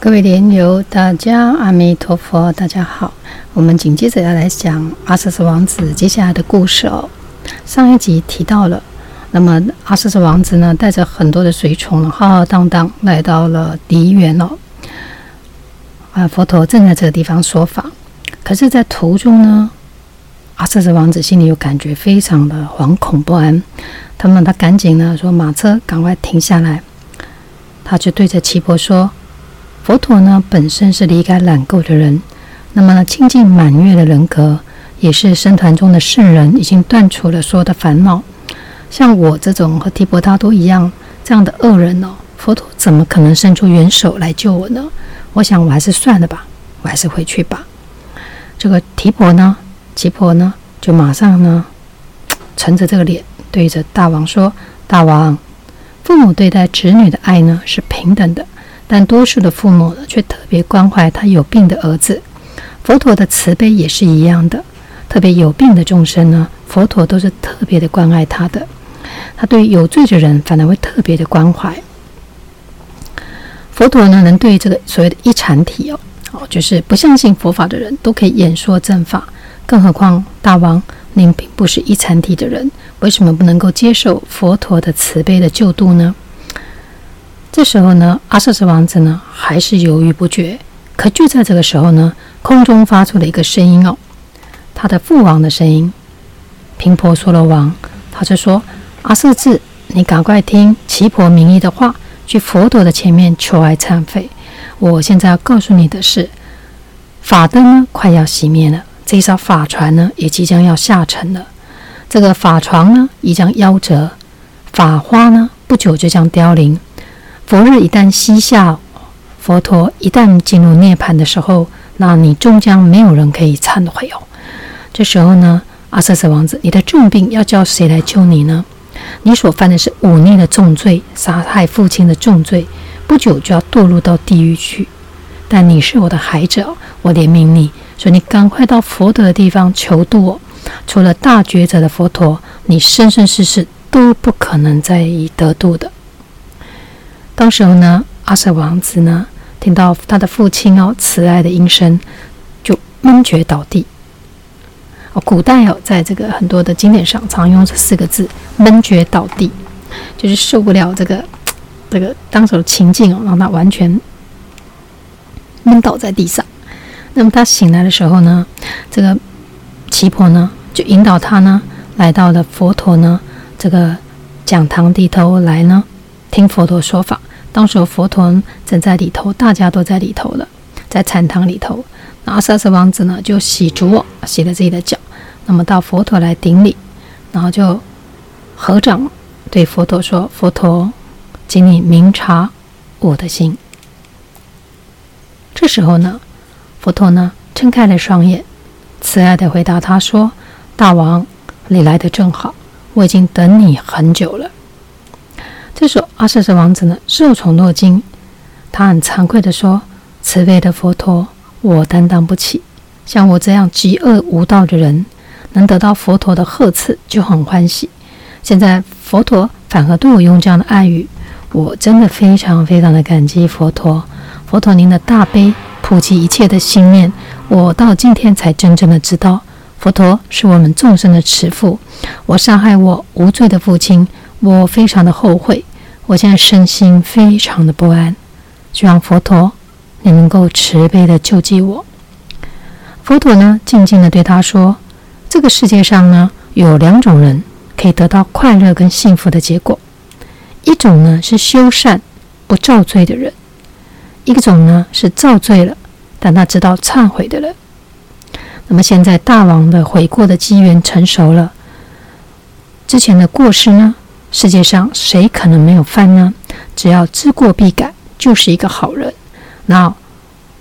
各位莲友，大家阿弥陀佛，大家好。我们紧接着要来讲阿瑟斯王子接下来的故事哦。上一集提到了，那么阿瑟斯王子呢，带着很多的随从，浩浩荡荡来到了梨园哦。啊，佛陀正在这个地方说法，可是，在途中呢，阿瑟斯王子心里有感觉非常的惶恐不安。他们他赶紧呢说：“马车赶快停下来。”他就对着耆婆说。佛陀呢，本身是离开染垢的人，那么呢，清净满月的人格，也是僧团中的圣人，已经断除了所有的烦恼。像我这种和提婆达多一样这样的恶人哦，佛陀怎么可能伸出援手来救我呢？我想我还是算了吧，我还是回去吧。这个提婆呢，吉婆呢，就马上呢，沉着这个脸对着大王说：“大王，父母对待子女的爱呢，是平等的。”但多数的父母呢，却特别关怀他有病的儿子。佛陀的慈悲也是一样的，特别有病的众生呢，佛陀都是特别的关爱他的。他对有罪的人，反而会特别的关怀。佛陀呢，能对这个所谓的一禅体哦，哦，就是不相信佛法的人都可以演说正法，更何况大王您并不是一禅体的人，为什么不能够接受佛陀的慈悲的救度呢？这时候呢，阿闍世王子呢还是犹豫不决。可就在这个时候呢，空中发出了一个声音哦，他的父王的声音，频婆娑罗王，他就说：“阿瑟智，你赶快听奇婆明意的话，去佛陀的前面求哀忏悔。我现在要告诉你的是，法灯呢快要熄灭了，这艘法船呢也即将要下沉了，这个法床呢已将夭折，法花呢不久就将凋零。”佛日一旦西下，佛陀一旦进入涅槃的时候，那你终将没有人可以忏悔哦。这时候呢，阿瑟瑟王子，你的重病要叫谁来救你呢？你所犯的是忤逆的重罪，杀害父亲的重罪，不久就要堕入到地狱去。但你是我的孩子，我怜悯你，所以你赶快到佛陀的地方求渡哦。除了大觉者的佛陀，你生生世世都不可能再以得度的。当时候呢，阿闍王子呢，听到他的父亲哦慈爱的音声，就闷觉倒地。哦，古代哦，在这个很多的经典上常用这四个字“闷觉倒地”，就是受不了这个这个当时的情境哦，让他完全闷倒在地上。那么他醒来的时候呢，这个奇婆呢就引导他呢来到了佛陀呢这个讲堂里头来呢听佛陀说法。当时佛陀正在里头，大家都在里头了，在禅堂里头。那阿闍世王子呢，就洗足，洗了自己的脚，那么到佛陀来顶礼，然后就合掌对佛陀说：“佛陀，请你明察我的心。”这时候呢，佛陀呢睁开了双眼，慈爱的回答他说：“大王，你来的正好，我已经等你很久了。”这时候，阿舍舍王子呢，受宠若惊，他很惭愧地说：“慈悲的佛陀，我担当不起。像我这样极恶无道的人，能得到佛陀的呵斥，就很欢喜。现在佛陀反而对我用这样的爱语，我真的非常非常的感激佛陀。佛陀您的大悲，普及一切的心念，我到今天才真正的知道，佛陀是我们众生的慈父。我杀害我无罪的父亲，我非常的后悔。”我现在身心非常的不安，希望佛陀你能够慈悲的救济我。佛陀呢，静静的对他说：“这个世界上呢，有两种人可以得到快乐跟幸福的结果，一种呢是修善不造罪的人，一种呢是造罪了，但他知道忏悔的人。那么现在大王的悔过的机缘成熟了，之前的过失呢？”世界上谁可能没有犯呢？只要知过必改，就是一个好人。那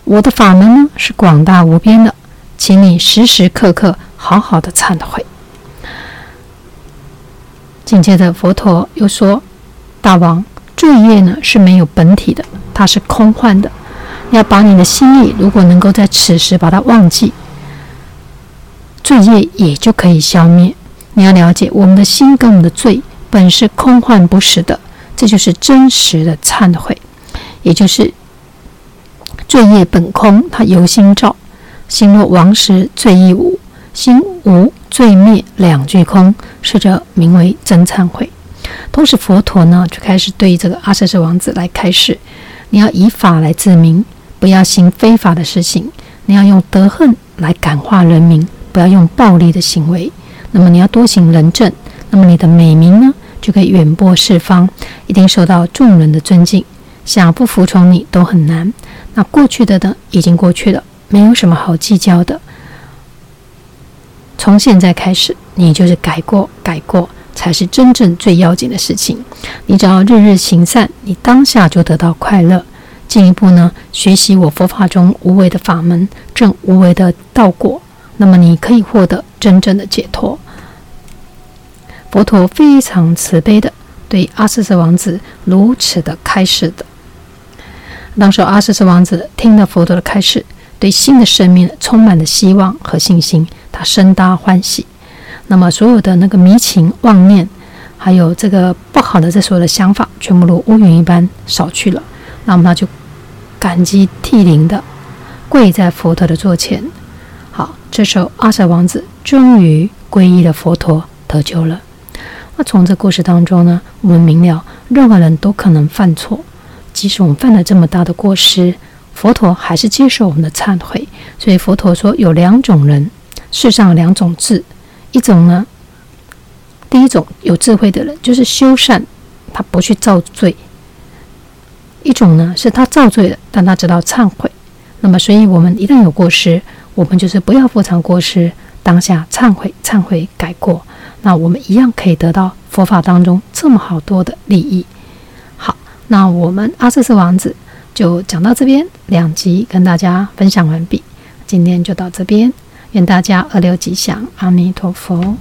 我的法门呢，是广大无边的，请你时时刻刻好好的忏悔。紧接着佛陀又说：“大王，罪业呢是没有本体的，它是空幻的。要把你的心意，如果能够在此时把它忘记，罪业也就可以消灭。你要了解，我们的心跟我们的罪。”本是空幻不实的，这就是真实的忏悔，也就是罪业本空，他由心造；心若亡时，罪亦无。心无罪灭，两俱空，是者名为真忏悔。同时，佛陀呢就开始对这个阿闍世王子来开示：你要以法来自明，不要行非法的事情；你要用德恨来感化人民，不要用暴力的行为。那么你要多行仁政，那么你的美名呢就可以远播四方，一定受到众人的尊敬。想不服从你都很难。那过去的呢已经过去了，没有什么好计较的。从现在开始，你就是改过，改过才是真正最要紧的事情。你只要日日行善，你当下就得到快乐。进一步呢，学习我佛法中无为的法门，证无为的道果，那么你可以获得真正的解脱。佛陀非常慈悲的对阿闍世王子如此的开示的。当时阿闍世王子听了佛陀的开示。对新的生命充满了希望和信心，他深大欢喜。那么，所有的那个迷情妄念，还有这个不好的这所有的想法，全部如乌云一般扫去了。那么，他就感激涕零的跪在佛陀的座前。好，这时候阿闍王子终于皈依了佛陀，得救了。那从这故事当中呢，我们明了，任何人都可能犯错，即使我们犯了这么大的过失。佛陀还是接受我们的忏悔，所以佛陀说有两种人，世上有两种智，一种呢，第一种有智慧的人，就是修善，他不去造罪；一种呢，是他造罪了，但他知道忏悔。那么，所以我们一旦有过失，我们就是不要复藏过失，当下忏悔、忏悔、改过，那我们一样可以得到佛法当中这么好多的利益。好，那我们阿瑟斯王子。就讲到这边，两集跟大家分享完毕，今天就到这边，愿大家二六吉祥，阿弥陀佛。